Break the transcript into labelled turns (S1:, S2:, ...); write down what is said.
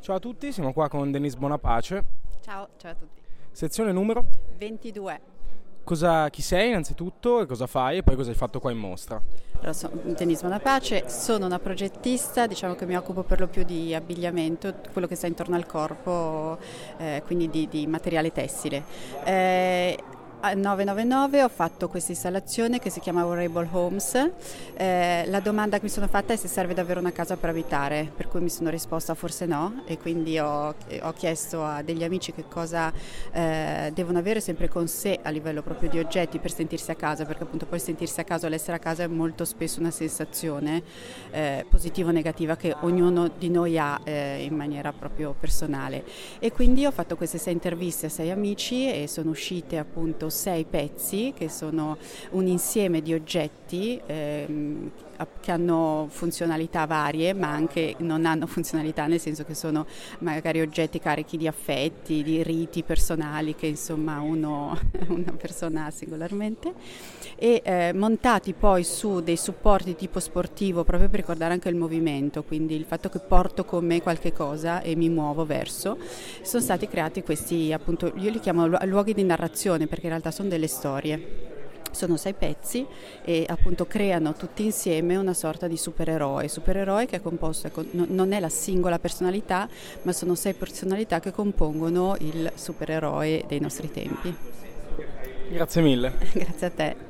S1: Ciao a tutti, siamo qua con Denise Bonapace.
S2: Ciao, ciao a tutti.
S1: Sezione numero?
S2: 22.
S1: Cosa, chi sei innanzitutto e cosa fai e poi cosa hai fatto qua in mostra?
S2: Allora, sono Denise Bonapace, sono una progettista, diciamo che mi occupo per lo più di abbigliamento, quello che sta intorno al corpo, eh, quindi di, di, materiale tessile. Eh, al 999 ho fatto questa installazione che si chiama Wearable Homes. Eh, la domanda che mi sono fatta è se serve davvero una casa per abitare, per cui mi sono risposta forse no e quindi ho, ho chiesto a degli amici che cosa eh, devono avere sempre con sé a livello proprio di oggetti per sentirsi a casa, perché appunto poi sentirsi a casa o l'essere a casa è molto spesso una sensazione eh, positiva o negativa che ognuno di noi ha eh, in maniera proprio personale. E quindi ho fatto queste sei interviste a sei amici e sono uscite appunto sei pezzi che sono un insieme di oggetti ehm, che hanno funzionalità varie ma anche non hanno funzionalità nel senso che sono magari oggetti carichi di affetti, di riti personali che insomma uno, una persona ha singolarmente. E eh, montati poi su dei supporti tipo sportivo proprio per ricordare anche il movimento, quindi il fatto che porto con me qualche cosa e mi muovo verso, sono stati creati questi appunto, io li chiamo luoghi di narrazione perché in realtà sono delle storie. Sono sei pezzi e appunto creano tutti insieme una sorta di supereroe, supereroe che è composto, ecco, non è la singola personalità, ma sono sei personalità che compongono il supereroe dei nostri tempi.
S1: Grazie mille.
S2: Grazie a te.